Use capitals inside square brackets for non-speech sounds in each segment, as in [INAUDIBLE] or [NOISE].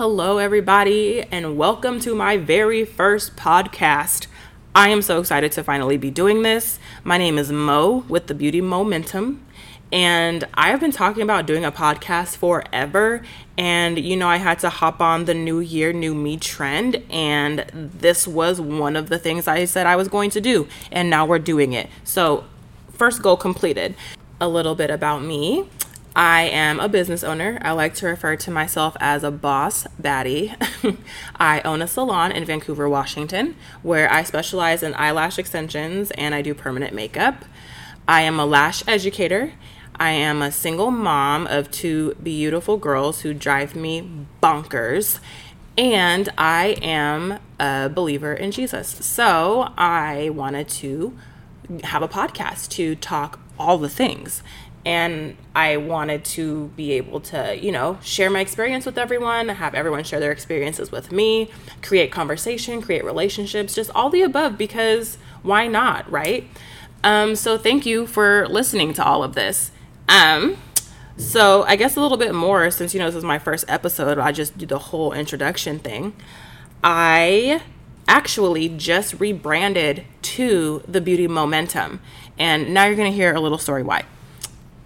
Hello, everybody, and welcome to my very first podcast. I am so excited to finally be doing this. My name is Mo with the Beauty Momentum, and I have been talking about doing a podcast forever. And you know, I had to hop on the new year, new me trend, and this was one of the things I said I was going to do, and now we're doing it. So, first goal completed. A little bit about me. I am a business owner. I like to refer to myself as a boss baddie. [LAUGHS] I own a salon in Vancouver, Washington, where I specialize in eyelash extensions and I do permanent makeup. I am a lash educator. I am a single mom of two beautiful girls who drive me bonkers. And I am a believer in Jesus. So I wanted to have a podcast to talk all the things and I wanted to be able to, you know, share my experience with everyone, have everyone share their experiences with me, create conversation, create relationships, just all the above because why not, right? Um, so thank you for listening to all of this. Um, so I guess a little bit more since you know this is my first episode, I just do the whole introduction thing. I actually just rebranded to the Beauty Momentum, and now you're gonna hear a little story why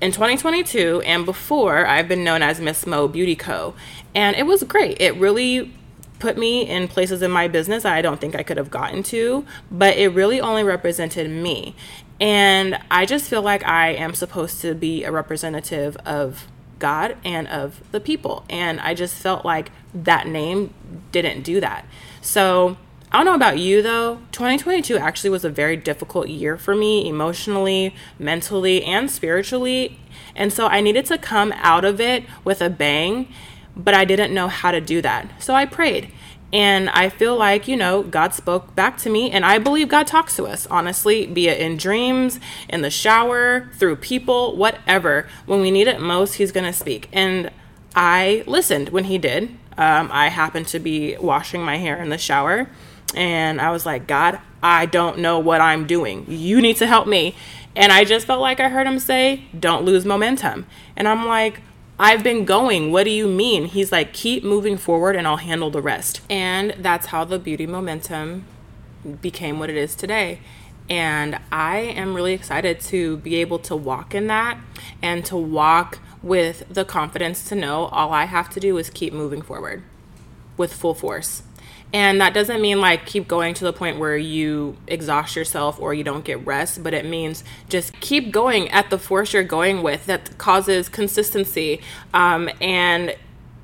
in 2022 and before, I've been known as Miss Mo Beauty Co. And it was great. It really put me in places in my business I don't think I could have gotten to, but it really only represented me. And I just feel like I am supposed to be a representative of God and of the people. And I just felt like that name didn't do that. So I don't know about you though. 2022 actually was a very difficult year for me emotionally, mentally, and spiritually. And so I needed to come out of it with a bang, but I didn't know how to do that. So I prayed. And I feel like, you know, God spoke back to me. And I believe God talks to us, honestly, be it in dreams, in the shower, through people, whatever. When we need it most, He's going to speak. And I listened when He did. Um, I happened to be washing my hair in the shower and I was like, God, I don't know what I'm doing. You need to help me. And I just felt like I heard him say, Don't lose momentum. And I'm like, I've been going. What do you mean? He's like, Keep moving forward and I'll handle the rest. And that's how the beauty momentum became what it is today. And I am really excited to be able to walk in that and to walk with the confidence to know all I have to do is keep moving forward with full force. And that doesn't mean like keep going to the point where you exhaust yourself or you don't get rest, but it means just keep going at the force you're going with that causes consistency. Um, and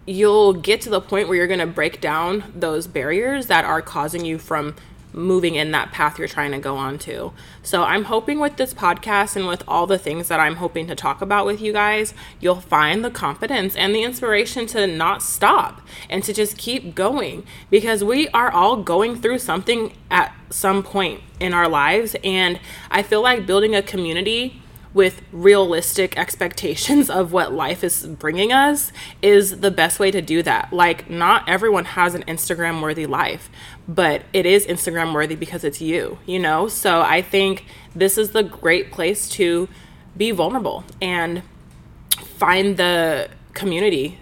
you'll get to the point where you're going to break down those barriers that are causing you from moving in that path you're trying to go on to. So I'm hoping with this podcast and with all the things that I'm hoping to talk about with you guys, you'll find the confidence and the inspiration to not stop and to just keep going because we are all going through something at some point in our lives and I feel like building a community with realistic expectations of what life is bringing us is the best way to do that. Like, not everyone has an Instagram worthy life, but it is Instagram worthy because it's you, you know? So I think this is the great place to be vulnerable and find the community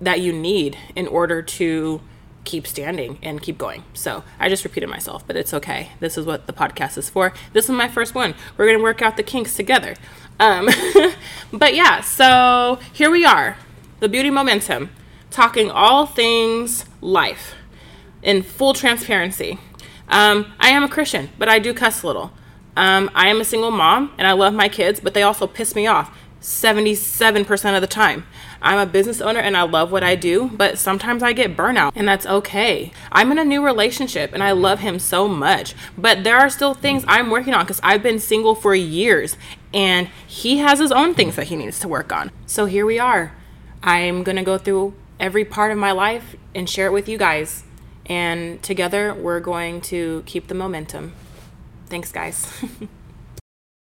that you need in order to keep standing and keep going. So I just repeated myself, but it's okay. This is what the podcast is for. This is my first one. We're going to work out the kinks together. Um, [LAUGHS] but yeah, so here we are, the beauty momentum, talking all things life in full transparency. Um, I am a Christian, but I do cuss a little. Um, I am a single mom and I love my kids, but they also piss me off 77% of the time. I'm a business owner and I love what I do, but sometimes I get burnout and that's okay. I'm in a new relationship and I love him so much, but there are still things I'm working on because I've been single for years and he has his own things that he needs to work on. So here we are. I'm to go through every part of my life and share it with you guys. And together we're going to keep the momentum. Thanks, guys. [LAUGHS]